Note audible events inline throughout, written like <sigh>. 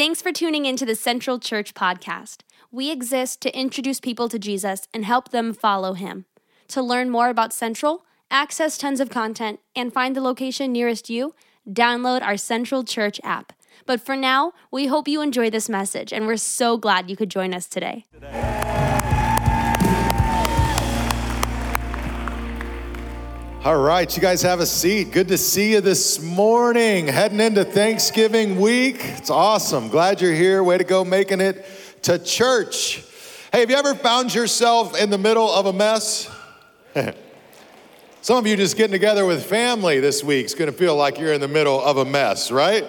Thanks for tuning into the Central Church podcast. We exist to introduce people to Jesus and help them follow him. To learn more about Central, access tons of content, and find the location nearest you, download our Central Church app. But for now, we hope you enjoy this message, and we're so glad you could join us today. All right, you guys have a seat. Good to see you this morning. Heading into Thanksgiving week. It's awesome. Glad you're here. Way to go making it to church. Hey, have you ever found yourself in the middle of a mess? <laughs> Some of you just getting together with family this week is going to feel like you're in the middle of a mess, right?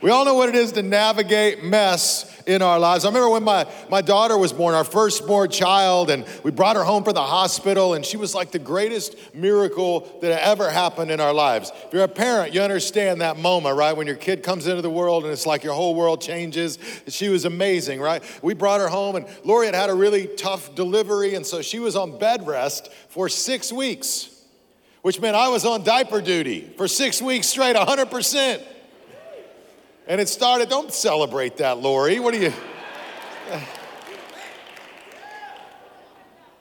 We all know what it is to navigate mess in our lives. I remember when my, my daughter was born, our firstborn child, and we brought her home from the hospital, and she was like the greatest miracle that ever happened in our lives. If you're a parent, you understand that moment, right? When your kid comes into the world and it's like your whole world changes. She was amazing, right? We brought her home, and Lori had had a really tough delivery, and so she was on bed rest for six weeks, which meant I was on diaper duty for six weeks straight, 100%. And it started, don't celebrate that, Lori. What are you?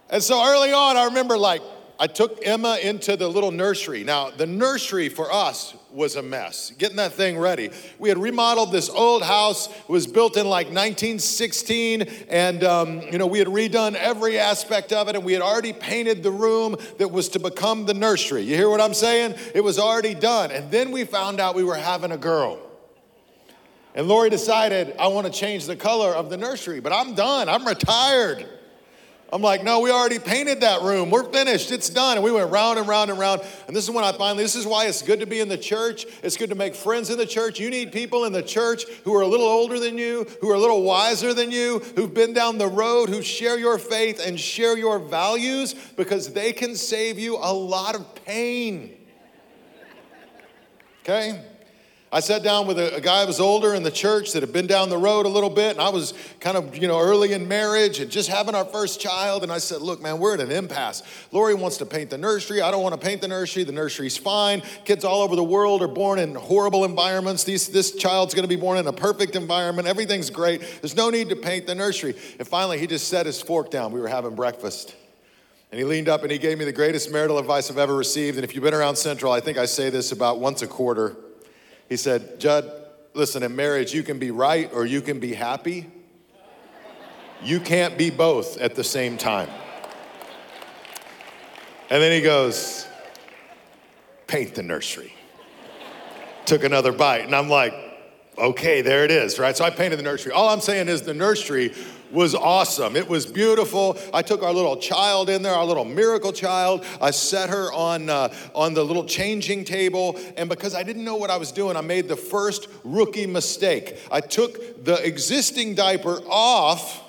And so early on, I remember like, I took Emma into the little nursery. Now, the nursery for us was a mess, getting that thing ready. We had remodeled this old house, it was built in like 1916, and um, you know, we had redone every aspect of it, and we had already painted the room that was to become the nursery. You hear what I'm saying? It was already done. And then we found out we were having a girl. And Lori decided, I want to change the color of the nursery, but I'm done. I'm retired. I'm like, no, we already painted that room. We're finished. It's done. And we went round and round and round. And this is when I finally, this is why it's good to be in the church. It's good to make friends in the church. You need people in the church who are a little older than you, who are a little wiser than you, who've been down the road, who share your faith and share your values because they can save you a lot of pain. Okay? I sat down with a, a, guy who was older in the church that had been down the road a little bit, and I was kind of, you know, early in marriage and just having our first child. And I said, Look, man, we're at an impasse. Lori wants to paint the nursery. I don't want to paint the nursery. The nursery's fine. Kids all over the world are born in horrible environments. These, this child's going to be born in a perfect environment. Everything's great. There's no need to paint the nursery. And finally, he just set his fork down. We were having breakfast. And he leaned up and he gave me the greatest marital advice I've ever received. And if you've been around Central, I think I say this about once a quarter. He said, Jud, listen, in marriage, you can be right or you can be happy. You can't be both at the same time. And then he goes, paint the nursery. Took another bite, and I'm like, okay, there it is, right? So I painted the nursery. All I'm saying is the nursery was awesome. It was beautiful. I took our little child in there, our little miracle child. I set her on, uh, on the little changing table. And because I didn't know what I was doing, I made the first rookie mistake. I took the existing diaper off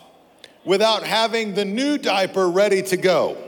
without having the new diaper ready to go.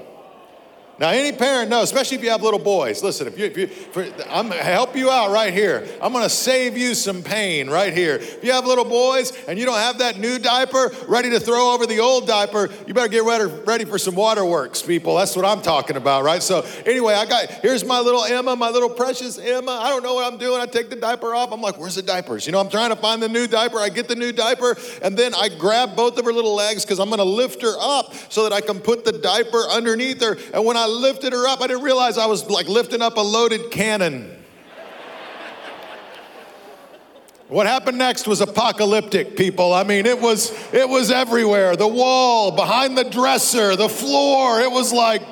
Now, any parent knows, especially if you have little boys. Listen, if you, if you for, I'm gonna help you out right here. I'm gonna save you some pain right here. If you have little boys and you don't have that new diaper ready to throw over the old diaper, you better get ready, ready for some waterworks, people. That's what I'm talking about, right? So, anyway, I got here's my little Emma, my little precious Emma. I don't know what I'm doing. I take the diaper off. I'm like, where's the diapers? You know, I'm trying to find the new diaper. I get the new diaper, and then I grab both of her little legs because I'm gonna lift her up so that I can put the diaper underneath her. And when I lifted her up, I didn't realize I was like lifting up a loaded cannon. What happened next was apocalyptic, people. I mean, it was it was everywhere. The wall, behind the dresser, the floor. It was like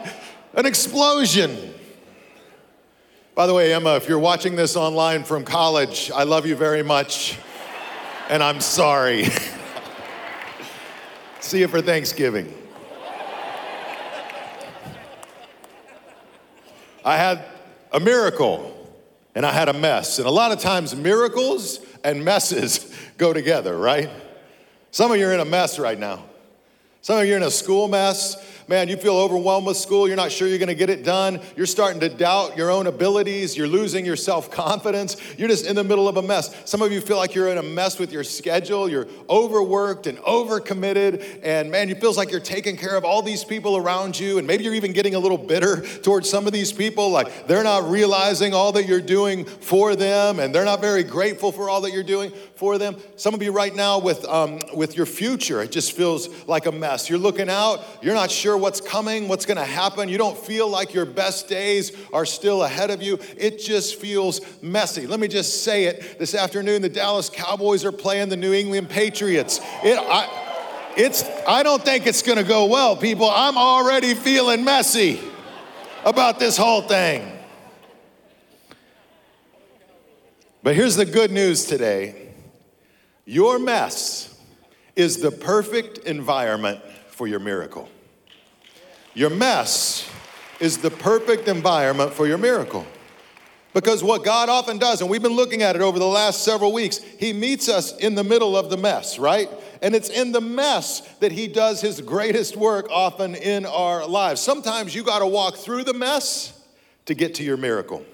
an explosion. By the way, Emma, if you're watching this online from college, I love you very much. And I'm sorry. <laughs> See you for Thanksgiving. I had a miracle and I had a mess. And a lot of times, miracles and messes <laughs> go together, right? Some of you are in a mess right now. Some of you are in a school mess. Man, you feel overwhelmed with school, you're not sure you're gonna get it done, you're starting to doubt your own abilities, you're losing your self confidence, you're just in the middle of a mess. Some of you feel like you're in a mess with your schedule, you're overworked and overcommitted, and man, it feels like you're taking care of all these people around you, and maybe you're even getting a little bitter towards some of these people, like they're not realizing all that you're doing for them, and they're not very grateful for all that you're doing for them. Some of you right now with, um, with your future, it just feels like a mess. You're looking out, you're not sure what's coming, what's gonna happen. You don't feel like your best days are still ahead of you. It just feels messy. Let me just say it. This afternoon, the Dallas Cowboys are playing the New England Patriots. It, I, it's, I don't think it's gonna go well, people. I'm already feeling messy about this whole thing. But here's the good news today your mess is the perfect environment for your miracle. Your mess is the perfect environment for your miracle. Because what God often does, and we've been looking at it over the last several weeks, He meets us in the middle of the mess, right? And it's in the mess that He does His greatest work often in our lives. Sometimes you got to walk through the mess to get to your miracle.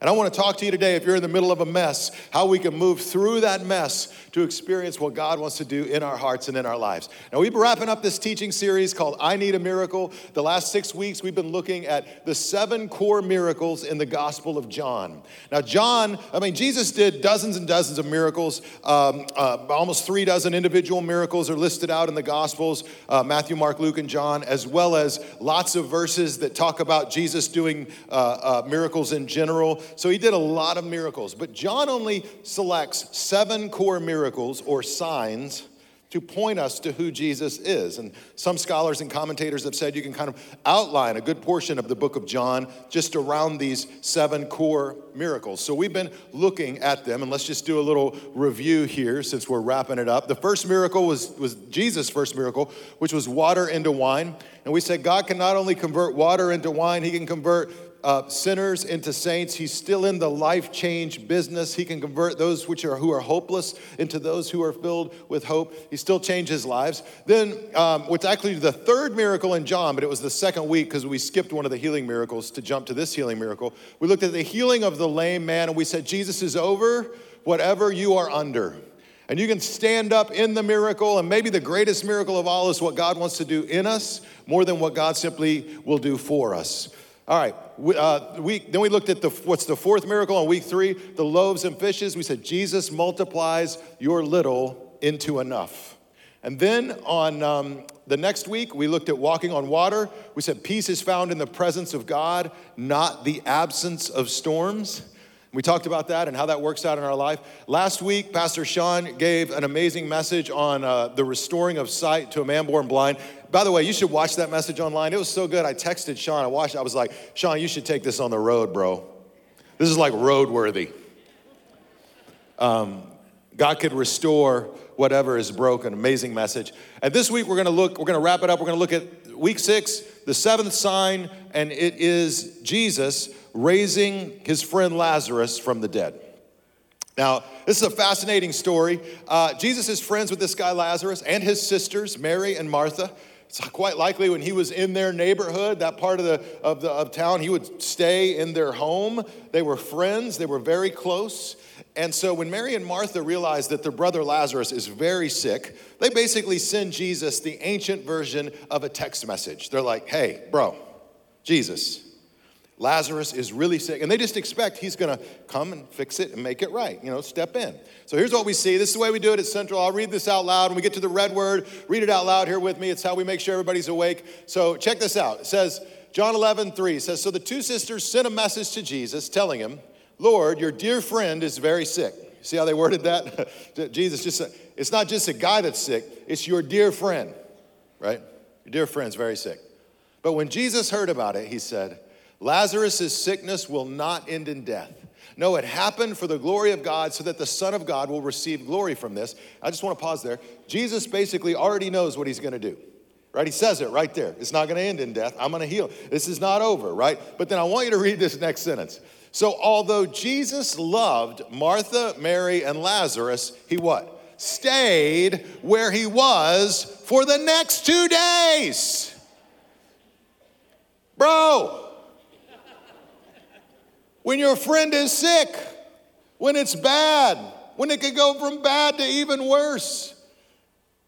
And I want to talk to you today, if you're in the middle of a mess, how we can move through that mess to experience what God wants to do in our hearts and in our lives. Now, we've been wrapping up this teaching series called I Need a Miracle. The last six weeks, we've been looking at the seven core miracles in the Gospel of John. Now, John, I mean, Jesus did dozens and dozens of miracles. Um, uh, almost three dozen individual miracles are listed out in the Gospels uh, Matthew, Mark, Luke, and John, as well as lots of verses that talk about Jesus doing uh, uh miracles in general. So he did a lot of miracles. But John only selects seven core miracles or signs to point us to who Jesus is. And some scholars and commentators have said you can kind of outline a good portion of the book of John just around these seven core miracles. So we've been looking at them, and let's just do a little review here since we're wrapping it up. The first miracle was, was Jesus' first miracle, which was water into wine. And we said God can not only convert water into wine, He can convert uh, sinners into saints. He's still in the life change business. He can convert those which are who are hopeless into those who are filled with hope. He still changes lives. Then, um, what's actually the third miracle in John, but it was the second week because we skipped one of the healing miracles to jump to this healing miracle. We looked at the healing of the lame man and we said, Jesus is over whatever you are under. And you can stand up in the miracle, and maybe the greatest miracle of all is what God wants to do in us more than what God simply will do for us. All right, we, uh, we, then we looked at the, what's the fourth miracle on week three, the loaves and fishes. We said, Jesus multiplies your little into enough. And then on um, the next week, we looked at walking on water. We said, peace is found in the presence of God, not the absence of storms. We talked about that and how that works out in our life. Last week, Pastor Sean gave an amazing message on uh, the restoring of sight to a man born blind. By the way, you should watch that message online. It was so good. I texted Sean. I watched. I was like, Sean, you should take this on the road, bro. This is like roadworthy. Um, God could restore whatever is broken. Amazing message. And this week we're going to look. We're going to wrap it up. We're going to look at week six, the seventh sign, and it is Jesus raising his friend Lazarus from the dead. Now, this is a fascinating story. Uh, Jesus is friends with this guy Lazarus and his sisters, Mary and Martha. It's quite likely when he was in their neighborhood, that part of the of the of town, he would stay in their home. They were friends, they were very close. And so when Mary and Martha realized that their brother Lazarus is very sick, they basically send Jesus the ancient version of a text message. They're like, "Hey, bro, Jesus, Lazarus is really sick, and they just expect he's gonna come and fix it and make it right, you know, step in. So here's what we see. This is the way we do it at Central. I'll read this out loud. When we get to the red word, read it out loud here with me. It's how we make sure everybody's awake. So check this out. It says, John 11, 3 says, So the two sisters sent a message to Jesus telling him, Lord, your dear friend is very sick. See how they worded that? <laughs> Jesus just said, It's not just a guy that's sick, it's your dear friend, right? Your dear friend's very sick. But when Jesus heard about it, he said, Lazarus' sickness will not end in death. No, it happened for the glory of God so that the Son of God will receive glory from this. I just want to pause there. Jesus basically already knows what he's going to do, right? He says it right there. It's not going to end in death. I'm going to heal. This is not over, right? But then I want you to read this next sentence. So, although Jesus loved Martha, Mary, and Lazarus, he what? Stayed where he was for the next two days. Bro, when your friend is sick, when it's bad, when it could go from bad to even worse,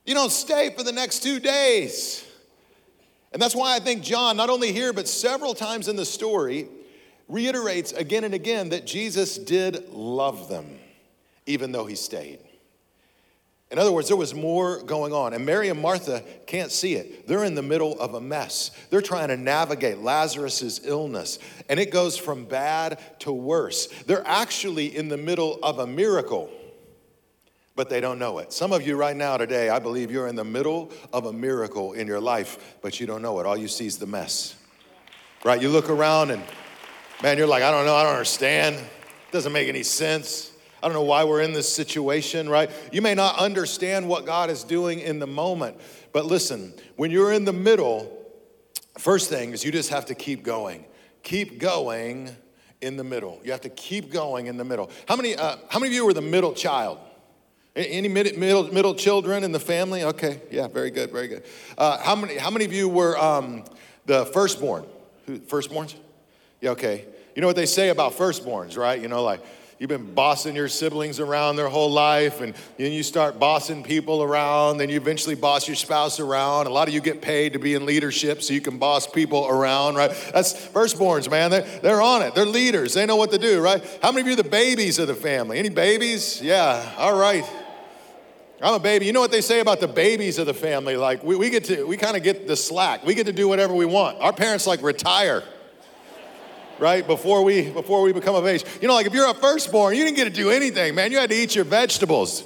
you don't stay for the next two days. And that's why I think John, not only here, but several times in the story, reiterates again and again that Jesus did love them, even though he stayed. In other words, there was more going on. And Mary and Martha can't see it. They're in the middle of a mess. They're trying to navigate Lazarus' illness, and it goes from bad to worse. They're actually in the middle of a miracle, but they don't know it. Some of you right now today, I believe you're in the middle of a miracle in your life, but you don't know it. All you see is the mess. Right? You look around and, man, you're like, I don't know, I don't understand. It doesn't make any sense. I don't know why we're in this situation, right? You may not understand what God is doing in the moment, but listen, when you're in the middle, first thing is you just have to keep going. Keep going in the middle. You have to keep going in the middle. How many, uh, how many of you were the middle child? Any middle, middle, children in the family? Okay, yeah, very good, very good. Uh, how, many, how many of you were um, the firstborn? Firstborns? Yeah, okay. You know what they say about firstborns, right? You know, like, You've been bossing your siblings around their whole life, and then you start bossing people around, then you eventually boss your spouse around. A lot of you get paid to be in leadership so you can boss people around, right? That's firstborns, man. They're, they're on it. They're leaders. They know what to do, right? How many of you are the babies of the family? Any babies? Yeah, all right. I'm a baby. You know what they say about the babies of the family? Like, we, we get to, we kind of get the slack. We get to do whatever we want. Our parents like retire right? Before we before we become of age. You know, like if you're a firstborn, you didn't get to do anything, man. You had to eat your vegetables.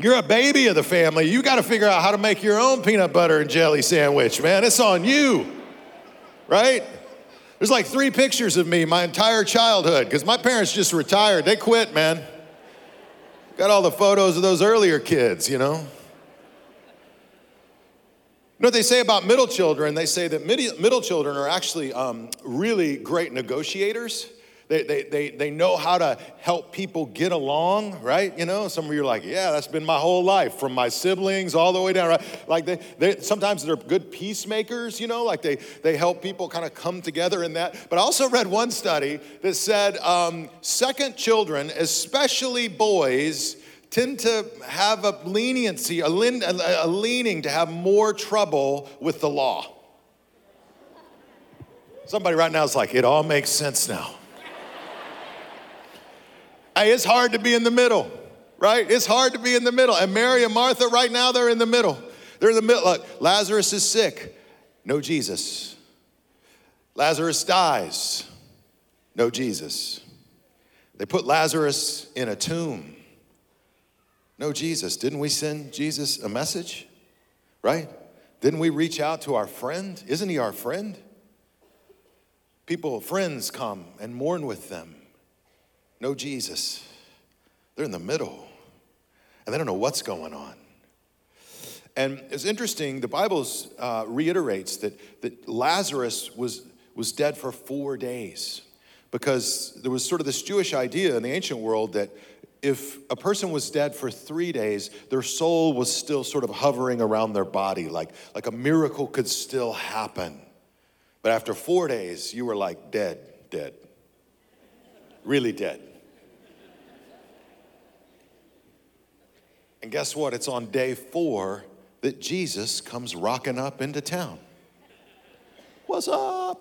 You're a baby of the family. You got to figure out how to make your own peanut butter and jelly sandwich, man. It's on you, right? There's like three pictures of me my entire childhood because my parents just retired. They quit, man. Got all the photos of those earlier kids, you know. You know what they say about middle children? They say that middle children are actually um, really great negotiators. They, they, they, they know how to help people get along, right? You know, some of you are like, yeah, that's been my whole life, from my siblings all the way down, right? Like they, they sometimes they're good peacemakers, you know, like they, they help people kind of come together in that. But I also read one study that said um, second children, especially boys, tend to have a leniency, a, lean, a, leaning to have more trouble with the law. Somebody right now is like, it all makes sense now. hey, it's hard to be in the middle, right? It's hard to be in the middle. And Mary and Martha, right now, they're in the middle. They're in the middle. Look, Lazarus is sick. No Jesus. Lazarus dies. No Jesus. They put Lazarus in a tomb. No, Jesus. Didn't we send Jesus a message? Right? Didn't we reach out to our friend? Isn't he our friend? People, friends come and mourn with them. No, Jesus. They're in the middle and they don't know what's going on. And it's interesting, the Bible uh, reiterates that, that Lazarus was, was dead for four days because there was sort of this Jewish idea in the ancient world that if a person was dead for three days, their soul was still sort of hovering around their body, like, like a miracle could still happen. But after four days, you were like dead, dead, really dead. And guess what? It's on day four that Jesus comes rocking up into town. What's up?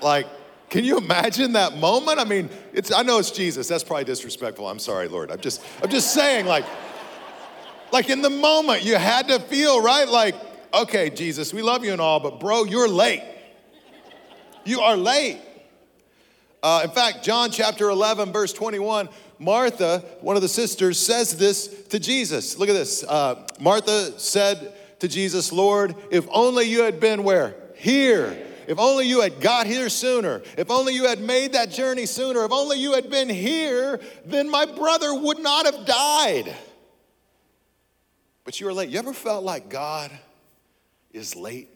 Like, can you imagine that moment? I mean, it's, I know it's Jesus. That's probably disrespectful. I'm sorry, Lord. I'm just, I'm just saying, like, like in the moment, you had to feel, right? Like, okay, Jesus, we love you and all, but bro, you're late. You are late. Uh, in fact, John chapter 11, verse 21, Martha, one of the sisters, says this to Jesus. Look at this. Uh, Martha said to Jesus, Lord, if only you had been where? Here if only you had got here sooner. If only you had made that journey sooner. If only you had been here, then my brother would not have died. But you were late. You ever felt like God is late?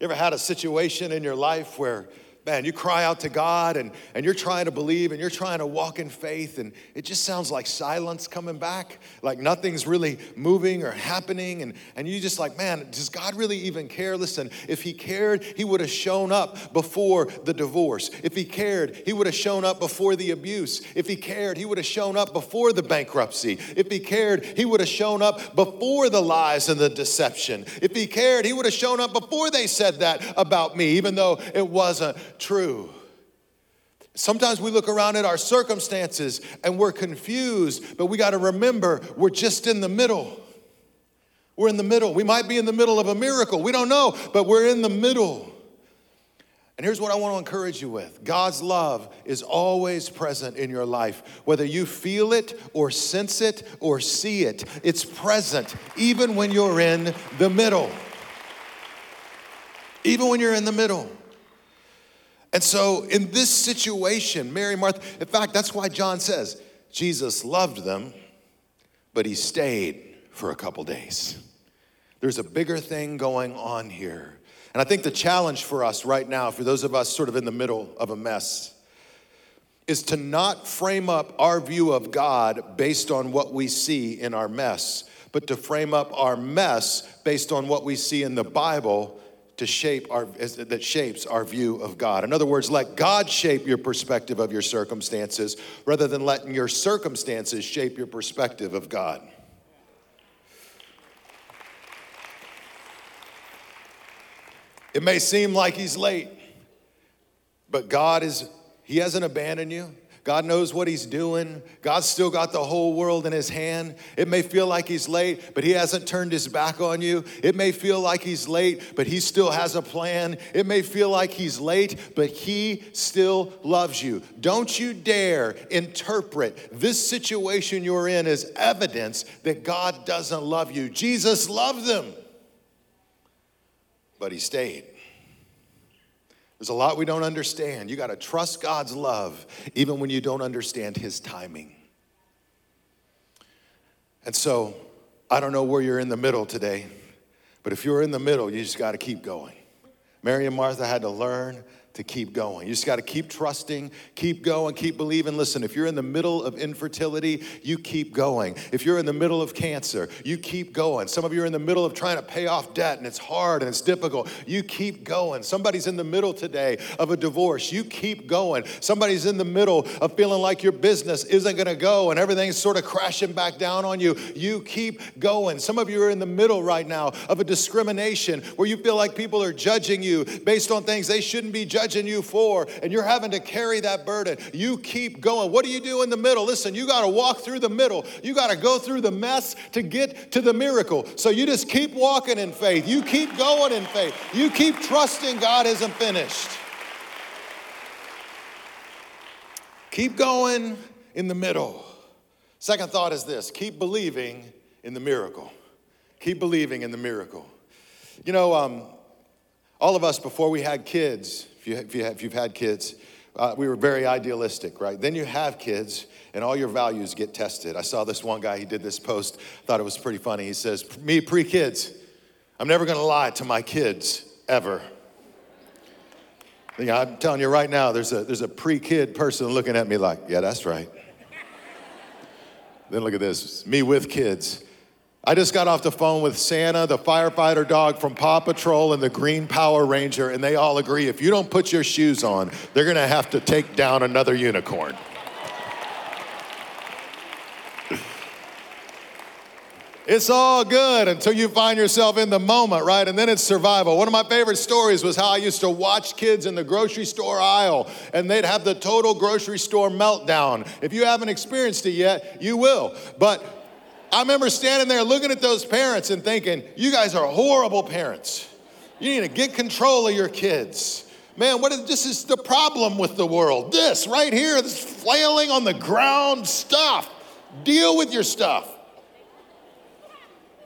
You ever had a situation in your life where man, you cry out to God and, and you're trying to believe and you're trying to walk in faith, and it just sounds like silence coming back, like nothing's really moving or happening. And, and you just like, man, does God really even care? Listen, if He cared, He would have shown up before the divorce. If He cared, He would have shown up before the abuse. If He cared, He would have shown up before the bankruptcy. If He cared, He would have shown up before the lies and the deception. If He cared, He would have shown up before they said that about me, even though it wasn't true. Sometimes we look around at our circumstances and we're confused, but we got to remember we're just in the middle. We're in the middle. We might be in the middle of a miracle. We don't know, but we're in the middle. And here's what I want to encourage you with God's love is always present in your life. Whether you feel it or sense it or see it, it's present even when you're in the middle. Even when you're in the middle. And so, in this situation, Mary, Martha, in fact, that's why John says Jesus loved them, but he stayed for a couple days. There's a bigger thing going on here. And I think the challenge for us right now, for those of us sort of in the middle of a mess, is to not frame up our view of God based on what we see in our mess, but to frame up our mess based on what we see in the Bible to shape our that shapes our view of God. In other words, let God shape your perspective of your circumstances rather than letting your circumstances shape your perspective of God. It may seem like he's late, but God is he hasn't abandoned you. God knows what He's doing. God's still got the whole world in His hand. It may feel like He's late, but He hasn't turned His back on you. It may feel like He's late, but He still has a plan. It may feel like He's late, but He still loves you. Don't you dare interpret this situation you're in as evidence that God doesn't love you. Jesus loved them, but He stayed. There's a lot we don't understand. You got to trust God's love even when you don't understand His timing. And so, I don't know where you're in the middle today, but if you're in the middle, you just got to keep going. Mary and Martha had to learn to keep going. You just got to keep trusting, keep going, keep believing. Listen, if you're in the middle of infertility, you keep going. If you're in the middle of cancer, you keep going. Some of you are in the middle of trying to pay off debt and it's hard and it's difficult. You keep going. Somebody's in the middle today of a divorce. You keep going. Somebody's in the middle of feeling like your business isn't going to go and everything's sort of crashing back down on you. You keep going. Some of you are in the middle right now of a discrimination where you feel like people are judging you based on things they shouldn't be judging judging you for, and you're having to carry that burden. You keep going. What do you do in the middle? Listen, you got to walk through the middle. You got to go through the mess to get to the miracle. So you just keep walking in faith. You keep going in faith. You keep trusting God isn't finished. Keep going in the middle. Second thought is this keep believing in the miracle. Keep believing in the miracle. You know, um, all of us, before we had kids, you, if, you have, if you've had kids, uh, we were very idealistic, right? Then you have kids, and all your values get tested. I saw this one guy, he did this post, thought it was pretty funny. He says, Me pre kids, I'm never gonna lie to my kids, ever. Yeah, I'm telling you right now, there's a, there's a pre kid person looking at me like, Yeah, that's right. then look at this me with kids. I just got off the phone with Santa, the firefighter dog from Paw Patrol, and the Green Power Ranger, and they all agree if you don't put your shoes on, they're gonna have to take down another unicorn. It's all good until you find yourself in the moment, right? And then it's survival. One of my favorite stories was how I used to watch kids in the grocery store aisle and they'd have the total grocery store meltdown. If you haven't experienced it yet, you will. But I remember standing there looking at those parents and thinking, you guys are horrible parents. You need to get control of your kids. Man, what is this is the problem with the world. This right here, this flailing on the ground stuff. Deal with your stuff.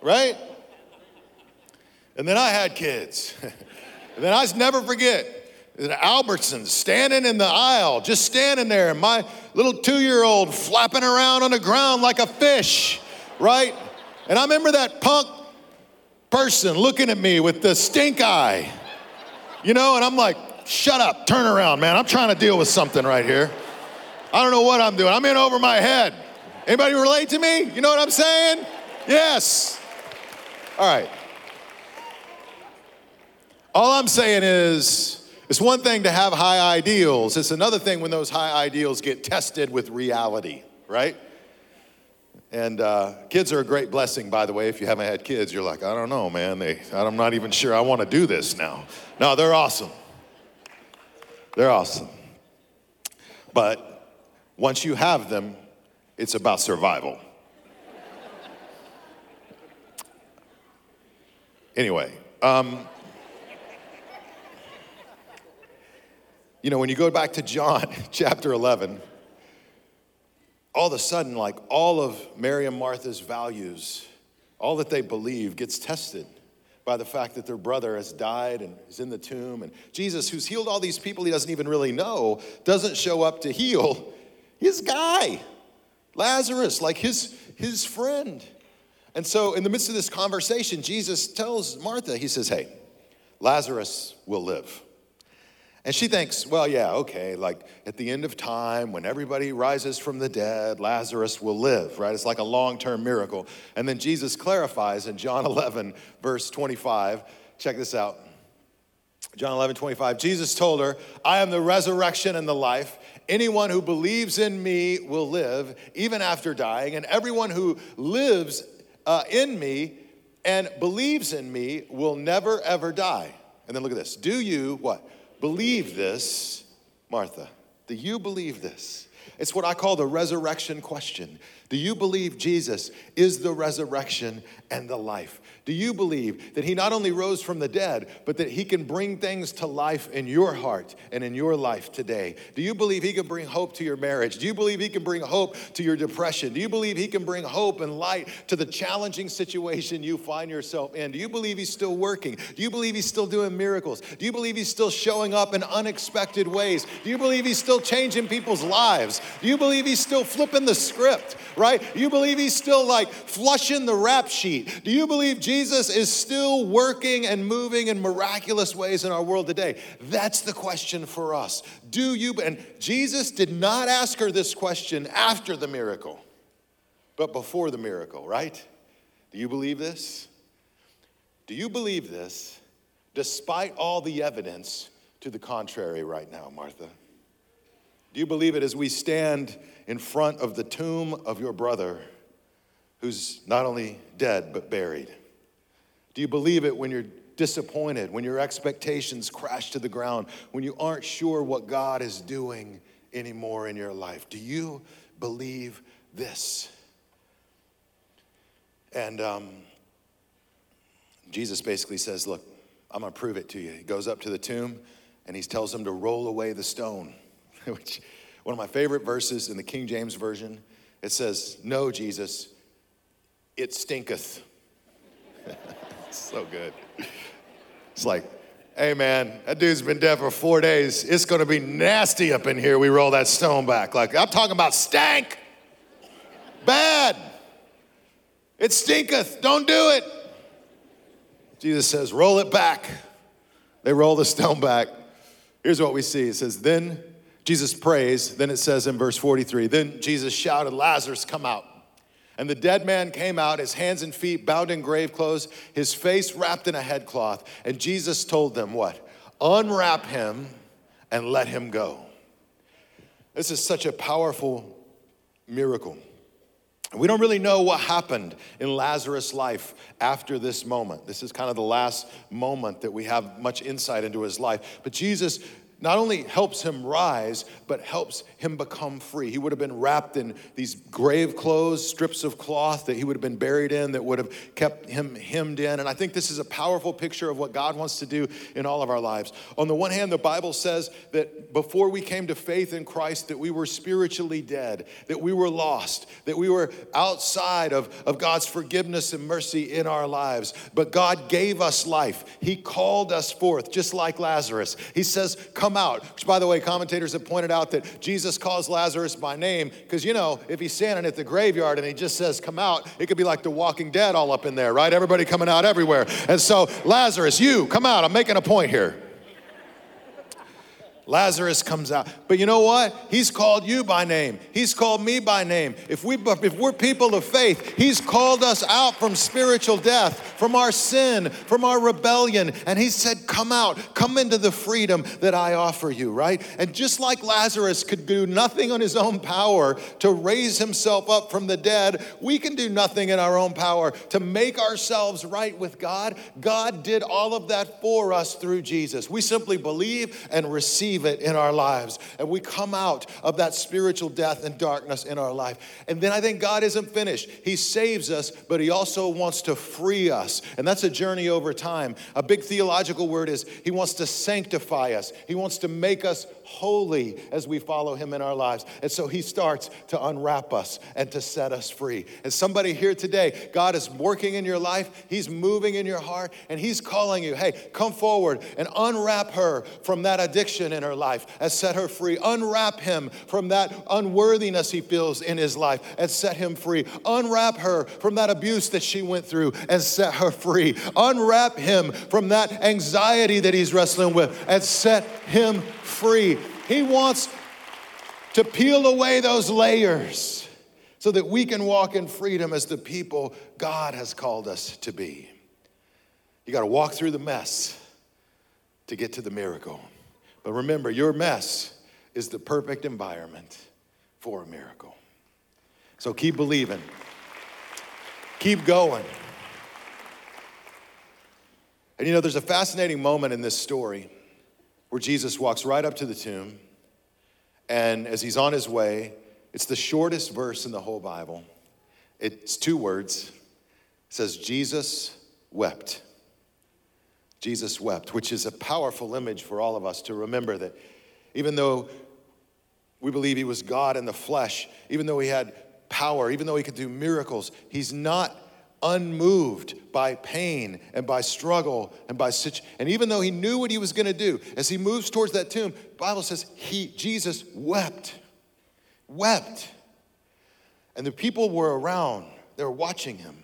Right? And then I had kids. <laughs> and then I never forget Albertsons standing in the aisle, just standing there, and my little two year old flapping around on the ground like a fish right? And I remember that punk person looking at me with the stink eye, you know, and I'm like, shut up, turn around, man. I'm trying to deal with something right here. I don't know what I'm doing. I'm in over my head. Anybody relate to me? You know what I'm saying? Yes. All right. All I'm saying is, it's one thing to have high ideals. It's another thing when those high ideals get tested with reality, right? And uh, kids are a great blessing, by the way. If you haven't had kids, you're like, I don't know, man. They, I'm not even sure I want to do this now. No, they're awesome. They're awesome. But once you have them, it's about survival. Anyway, um, you know, when you go back to John <laughs> chapter 11, all of a sudden, like all of Mary and Martha's values, all that they believe gets tested by the fact that their brother has died and is in the tomb. And Jesus, who's healed all these people he doesn't even really know, doesn't show up to heal his guy, Lazarus, like his, his friend. And so, in the midst of this conversation, Jesus tells Martha, He says, Hey, Lazarus will live. And she thinks, well, yeah, okay, like at the end of time, when everybody rises from the dead, Lazarus will live, right? It's like a long term miracle. And then Jesus clarifies in John <laughs> 11, verse 25. Check this out. John 11, 25. Jesus told her, I am the resurrection and the life. Anyone who believes in me will live even after dying, and everyone who lives uh, in me and believes in me will never ever die. And then look at this. Do you what? Believe this, Martha? Do you believe this? It's what I call the resurrection question. Do you believe Jesus is the resurrection and the life? Do you believe that he not only rose from the dead, but that he can bring things to life in your heart and in your life today? Do you believe he can bring hope to your marriage? Do you believe he can bring hope to your depression? Do you believe he can bring hope and light to the challenging situation you find yourself in? Do you believe he's still working? Do you believe he's still doing miracles? Do you believe he's still showing up in unexpected ways? Do you believe he's still changing people's lives? Do you believe he's still flipping the script, right? Do you believe he's still like flushing the rap sheet? Do you believe Jesus Jesus is still working and moving in miraculous ways in our world today? That's the question for us. Do you? And Jesus did not ask her this question after the miracle, but before the miracle, right? Do you believe this? Do you believe this despite all the evidence to the contrary right now, Martha? Do you believe it as we stand in front of the tomb of your brother who's not only dead but buried? Do you believe it when you're disappointed, when your expectations crash to the ground, when you aren't sure what God is doing anymore in your life? Do you believe this? And um, Jesus basically says, Look, I'm gonna prove it to you. He goes up to the tomb and he tells them to roll away the stone, <laughs> which one of my favorite verses in the King James Version. It says, No, Jesus, it stinketh. <laughs> so good. It's like, hey man, that dude's been dead for four days. It's gonna be nasty up in here. We roll that stone back. Like, I'm talking about stank. Bad. It stinketh. Don't do it. Jesus says, roll it back. They roll the stone back. Here's what we see it says, then Jesus prays. Then it says in verse 43, then Jesus shouted, Lazarus, come out. And the dead man came out, his hands and feet bound in grave clothes, his face wrapped in a headcloth. And Jesus told them, What? Unwrap him and let him go. This is such a powerful miracle. We don't really know what happened in Lazarus' life after this moment. This is kind of the last moment that we have much insight into his life. But Jesus not only helps him rise, but helps him become free. He would have been wrapped in these grave clothes, strips of cloth that he would have been buried in, that would have kept him hemmed in. And I think this is a powerful picture of what God wants to do in all of our lives. On the one hand, the Bible says that before we came to faith in Christ, that we were spiritually dead, that we were lost, that we were outside of, of God's forgiveness and mercy in our lives. But God gave us life. He called us forth, just like Lazarus. He says, Come come out. Which, by the way, commentators have pointed out that Jesus calls Lazarus by name because, you know, if he's standing at the graveyard and he just says, come out, it could be like the walking dead all up in there, right? Everybody coming out everywhere. And so, Lazarus, you, come out. I'm making a point here. Lazarus comes out. But you know what? He's called you by name. He's called me by name. If we if we're people of faith, he's called us out from spiritual death, from our sin, from our rebellion, and he said, "Come out. Come into the freedom that I offer you," right? And just like Lazarus could do nothing on his own power to raise himself up from the dead, we can do nothing in our own power to make ourselves right with God. God did all of that for us through Jesus. We simply believe and receive it in our lives. And we come out of that spiritual death and darkness in our life. And then I think God isn't finished. He saves us, but He also wants to free us. And that's a journey over time. A big theological word is He wants to sanctify us, He wants to make us holy as we follow Him in our lives. And so He starts to unwrap us and to set us free. And somebody here today, God is working in your life, He's moving in your heart, and He's calling you, hey, come forward and unwrap her from that addiction in her life and set her free. Unwrap him from that unworthiness he feels in his life and set him free. Unwrap her from that abuse that she went through and set her free. Unwrap him from that anxiety that he's wrestling with and set him free. He wants to peel away those layers so that we can walk in freedom as the people God has called us to be. You got to walk through the mess to get to the miracle. But remember, your mess is the perfect environment for a miracle. So keep believing, keep going. And you know, there's a fascinating moment in this story where Jesus walks right up to the tomb, and as he's on his way, it's the shortest verse in the whole Bible. It's two words. It says, Jesus wept. Jesus wept, which is a powerful image for all of us to remember that even though we believe he was God in the flesh, even though he had power, even though he could do miracles, he's not unmoved by pain and by struggle and by such and even though he knew what he was going to do as he moves towards that tomb bible says he jesus wept wept and the people were around they were watching him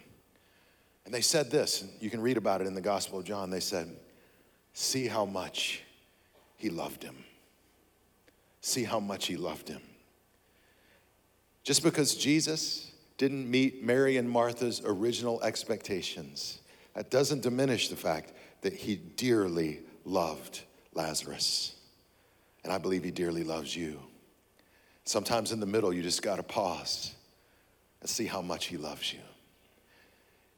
and they said this, and you can read about it in the Gospel of John. They said, See how much he loved him. See how much he loved him. Just because Jesus didn't meet Mary and Martha's original expectations, that doesn't diminish the fact that he dearly loved Lazarus. And I believe he dearly loves you. Sometimes in the middle, you just got to pause and see how much he loves you.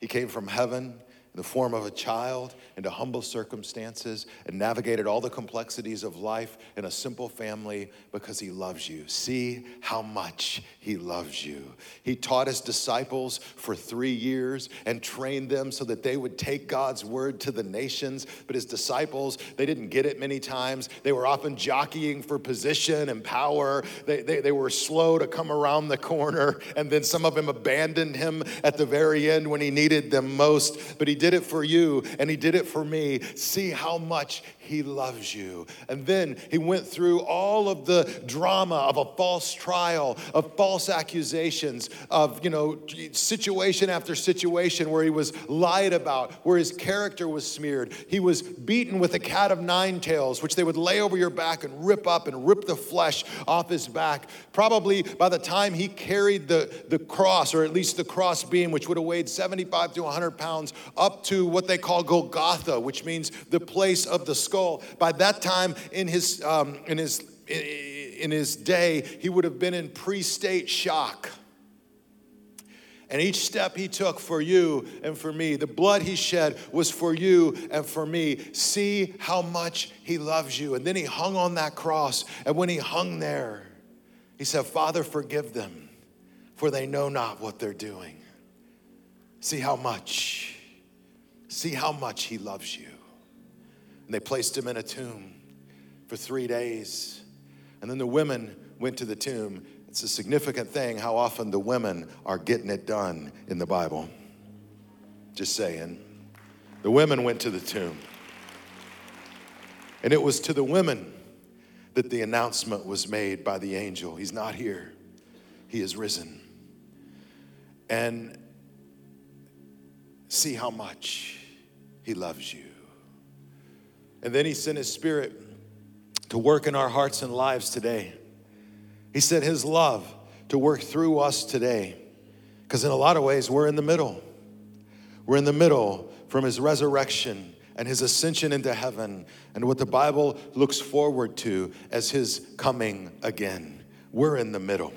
He came from heaven in the form of a child into humble circumstances and navigated all the complexities of life in a simple family because he loves you. See how much he loves you. He taught his disciples for three years and trained them so that they would take God's word to the nations. But his disciples, they didn't get it many times. They were often jockeying for position and power. They, they, they were slow to come around the corner. And then some of them abandoned him at the very end when he needed them most. But he did it for you and he did it for me. See how much he loves you. And then he went through all of the drama of a false trial, of false accusations, of, you know, situation after situation where he was lied about, where his character was smeared. He was beaten with a cat of nine tails, which they would lay over your back and rip up and rip the flesh off his back. Probably by the time he carried the, the cross, or at least the cross beam, which would have weighed 75 to 100 pounds, up to what they call Golgotha, which means the place of the skull skull. By that time in his, um, in his, in his day, he would have been in pre state shock. And each step he took for you and for me, the blood he shed was for you and for me. See how much he loves you. And then he hung on that cross. And when he hung there, he said, Father, forgive them, for they know not what they're doing. See how much, see how much he loves you. And they placed him in a tomb for three days. And then the women went to the tomb. It's a significant thing how often the women are getting it done in the Bible. Just saying. The women went to the tomb. And it was to the women that the announcement was made by the angel He's not here, He is risen. And see how much He loves you. And then he sent his spirit to work in our hearts and lives today. He sent His love to work through us today. Because in a lot of ways, we're in the middle. We're in the middle from His resurrection and His ascension into heaven and what the Bible looks forward to as His coming again. We're in the middle.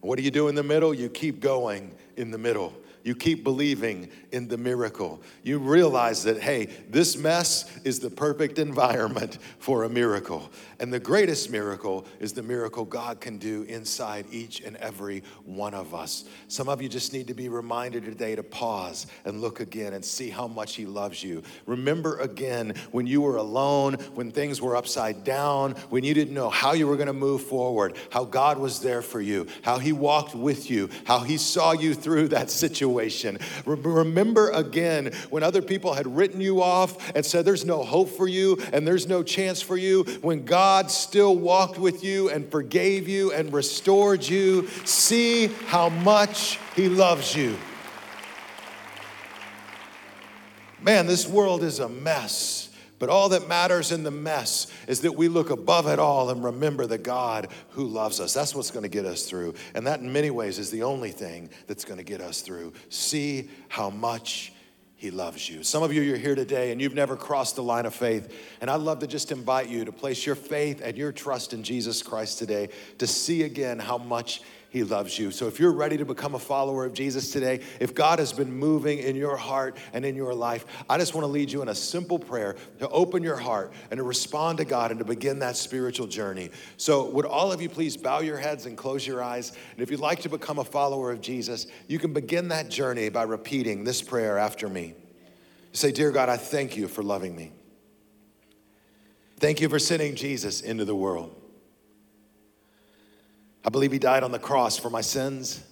What do you do in the middle? You keep going in the middle. You keep believing in the miracle. You realize that, hey, this mess is the perfect environment for a miracle. And the greatest miracle is the miracle God can do inside each and every one of us. Some of you just need to be reminded today to pause and look again and see how much He loves you. Remember again when you were alone, when things were upside down, when you didn't know how you were going to move forward, how God was there for you, how He walked with you, how He saw you through that situation situation. Remember again when other people had written you off and said there's no hope for you and there's no chance for you, when God still walked with you and forgave you and restored you. See how much He loves you. Man, this world is a mess. But all that matters in the mess is that we look above it all and remember the God who loves us. That's what's going to get us through. And that, in many ways, is the only thing that's going to get us through. See how much he loves you. Some of you, you're here today and you've never crossed the line of faith. And I'd love to just invite you to place your faith and your trust in Jesus Christ today to see again how much he loves you. So if you're ready to become a follower of Jesus today, if God has been moving in your heart and in your life, I just want to lead you in a simple prayer to open your heart and to respond to God and to begin that spiritual journey. So would all of you please bow your heads and close your eyes? And if you'd like to become a follower of Jesus, you can begin that journey by repeating this prayer after me. Say, Dear God, I thank you for loving me. Thank you for sending Jesus into the world. I believe he died on the cross for my sins.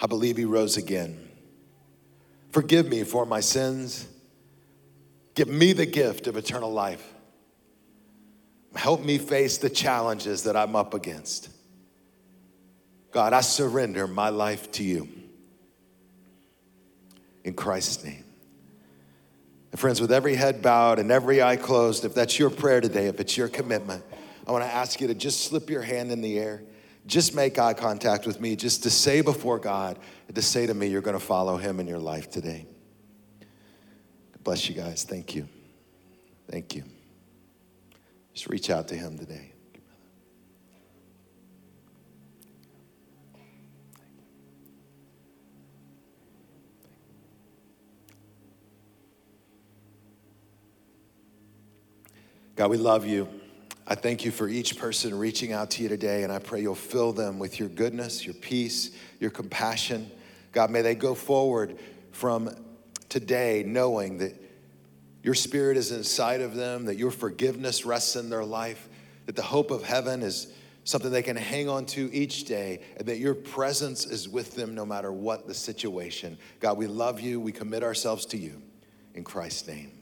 I believe he rose again. Forgive me for my sins. Give me the gift of eternal life. Help me face the challenges that I'm up against. God, I surrender my life to you. In Christ's name. And friends, with every head bowed and every eye closed, if that's your prayer today, if it's your commitment, I want to ask you to just slip your hand in the air. Just make eye contact with me, just to say before God, to say to me, you're going to follow Him in your life today. God bless you guys. Thank you. Thank you. Just reach out to Him today. God, we love you. I thank you for each person reaching out to you today, and I pray you'll fill them with your goodness, your peace, your compassion. God, may they go forward from today knowing that your spirit is inside of them, that your forgiveness rests in their life, that the hope of heaven is something they can hang on to each day, and that your presence is with them no matter what the situation. God, we love you. We commit ourselves to you. In Christ's name.